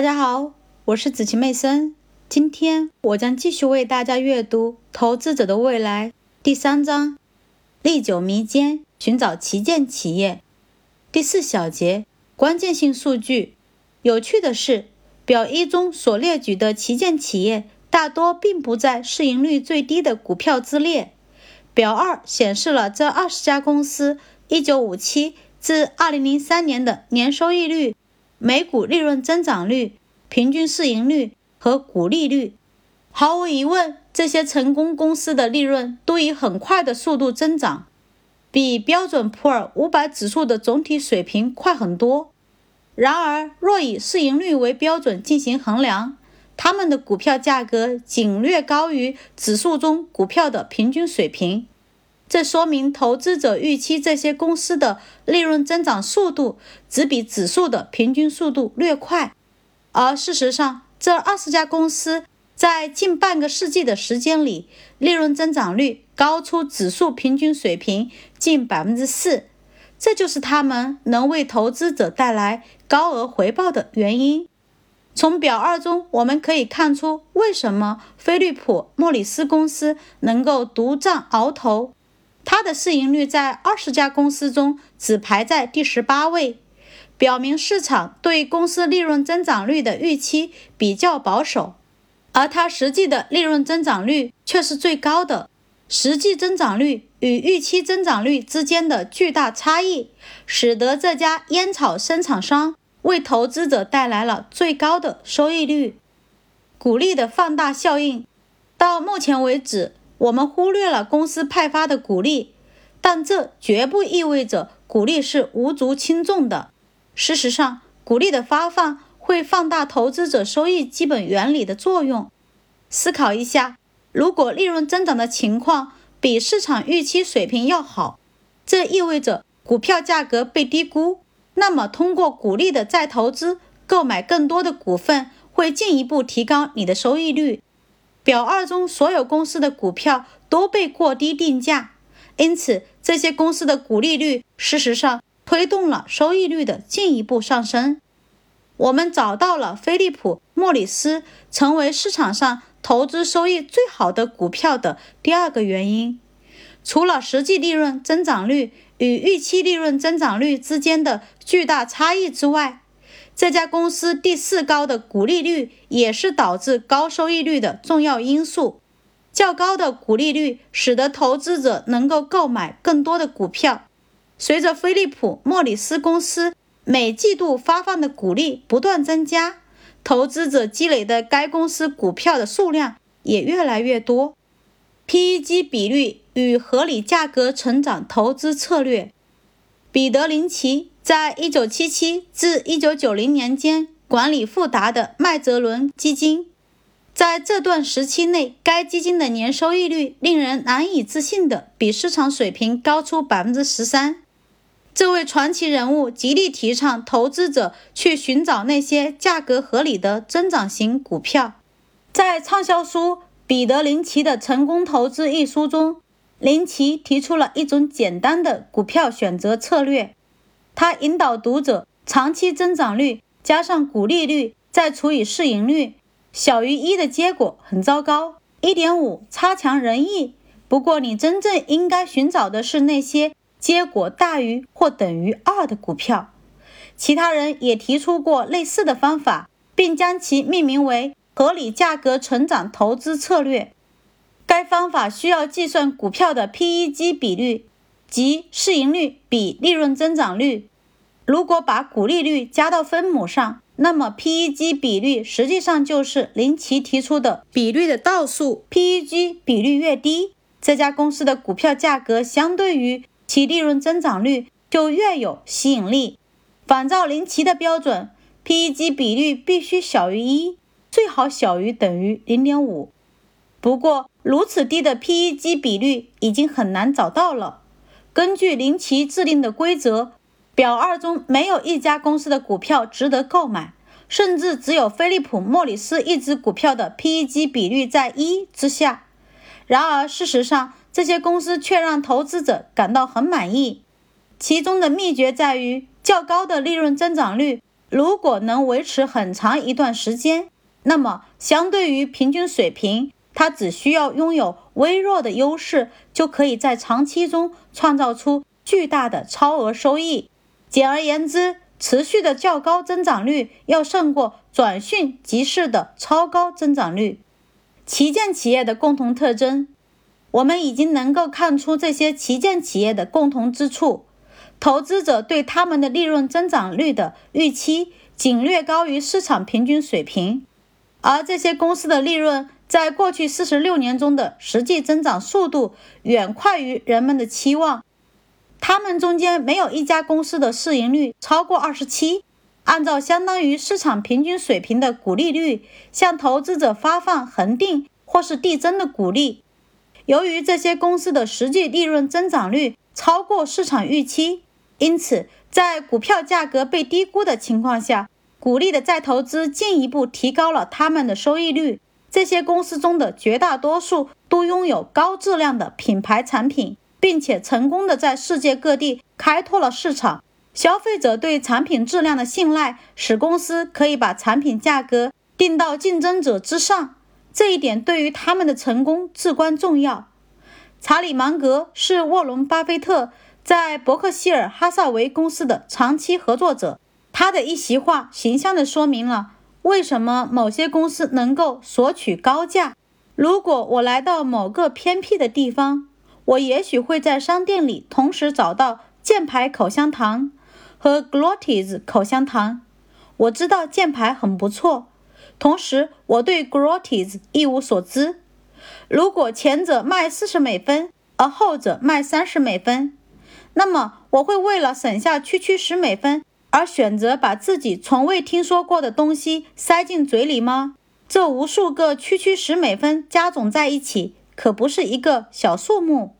大家好，我是子琪妹森。今天我将继续为大家阅读《投资者的未来》第三章：历久弥坚，寻找旗舰企业。第四小节：关键性数据。有趣的是，表一中所列举的旗舰企业大多并不在市盈率最低的股票之列。表二显示了这二十家公司1957至2003年的年收益率。每股利润增长率、平均市盈率和股利率，毫无疑问，这些成功公司的利润都以很快的速度增长，比标准普尔五百指数的总体水平快很多。然而，若以市盈率为标准进行衡量，他们的股票价格仅略高于指数中股票的平均水平。这说明投资者预期这些公司的利润增长速度只比指数的平均速度略快，而事实上，这二十家公司在近半个世纪的时间里，利润增长率高出指数平均水平近百分之四，这就是他们能为投资者带来高额回报的原因。从表二中我们可以看出，为什么飞利浦·莫里斯公司能够独占鳌头。它的市盈率在二十家公司中只排在第十八位，表明市场对公司利润增长率的预期比较保守，而它实际的利润增长率却是最高的。实际增长率与预期增长率之间的巨大差异，使得这家烟草生产商为投资者带来了最高的收益率。股利的放大效应，到目前为止。我们忽略了公司派发的股利，但这绝不意味着股利是无足轻重的。事实上，股利的发放会放大投资者收益基本原理的作用。思考一下，如果利润增长的情况比市场预期水平要好，这意味着股票价格被低估，那么通过股利的再投资购买更多的股份，会进一步提高你的收益率。表二中所有公司的股票都被过低定价，因此这些公司的股利率事实上推动了收益率的进一步上升。我们找到了飞利浦·莫里斯成为市场上投资收益最好的股票的第二个原因，除了实际利润增长率与预期利润增长率之间的巨大差异之外。这家公司第四高的股利率也是导致高收益率的重要因素。较高的股利率使得投资者能够购买更多的股票。随着飞利浦·莫里斯公司每季度发放的股利不断增加，投资者积累的该公司股票的数量也越来越多。PEG 比率与合理价格成长投资策略，彼得林奇。在一九七七至一九九零年间，管理富达的麦哲伦基金，在这段时期内，该基金的年收益率令人难以置信的比市场水平高出百分之十三。这位传奇人物极力提倡投资者去寻找那些价格合理的增长型股票。在畅销书《彼得林奇的成功投资》一书中，林奇提出了一种简单的股票选择策略。他引导读者，长期增长率加上股利率再除以市盈率小于一的结果很糟糕，一点五差强人意。不过，你真正应该寻找的是那些结果大于或等于二的股票。其他人也提出过类似的方法，并将其命名为合理价格成长投资策略。该方法需要计算股票的 PEG 比率，即市盈率比利润增长率。如果把股利率加到分母上，那么 PEG 比率实际上就是林奇提出的比率的倒数。PEG 比率越低，这家公司的股票价格相对于其利润增长率就越有吸引力。仿照林奇的标准，PEG 比率必须小于一，最好小于等于零点五。不过，如此低的 PEG 比率已经很难找到了。根据林奇制定的规则。表二中没有一家公司的股票值得购买，甚至只有菲利普·莫里斯一只股票的 PEG 比率在一之下。然而，事实上，这些公司却让投资者感到很满意。其中的秘诀在于较高的利润增长率如果能维持很长一段时间，那么相对于平均水平，它只需要拥有微弱的优势，就可以在长期中创造出巨大的超额收益。简而言之，持续的较高增长率要胜过转瞬即逝的超高增长率。旗舰企业的共同特征，我们已经能够看出这些旗舰企业的共同之处。投资者对他们的利润增长率的预期仅略高于市场平均水平，而这些公司的利润在过去四十六年中的实际增长速度远快于人们的期望。他们中间没有一家公司的市盈率超过二十七，按照相当于市场平均水平的股利率向投资者发放恒定或是递增的股利。由于这些公司的实际利润增长率超过市场预期。因此，在股票价格被低估的情况下，股利的再投资进一步提高了他们的收益率。这些公司中的绝大多数都拥有高质量的品牌产品，并且成功的在世界各地开拓了市场。消费者对产品质量的信赖，使公司可以把产品价格定到竞争者之上。这一点对于他们的成功至关重要。查理芒格是沃伦·巴菲特。在伯克希尔哈萨维公司的长期合作者，他的一席话形象地说明了为什么某些公司能够索取高价。如果我来到某个偏僻的地方，我也许会在商店里同时找到箭牌口香糖和 Grottis 口香糖。我知道箭牌很不错，同时我对 Grottis 一无所知。如果前者卖四十美分，而后者卖三十美分。那么我会为了省下区区十美分而选择把自己从未听说过的东西塞进嘴里吗？这无数个区区十美分加总在一起，可不是一个小数目。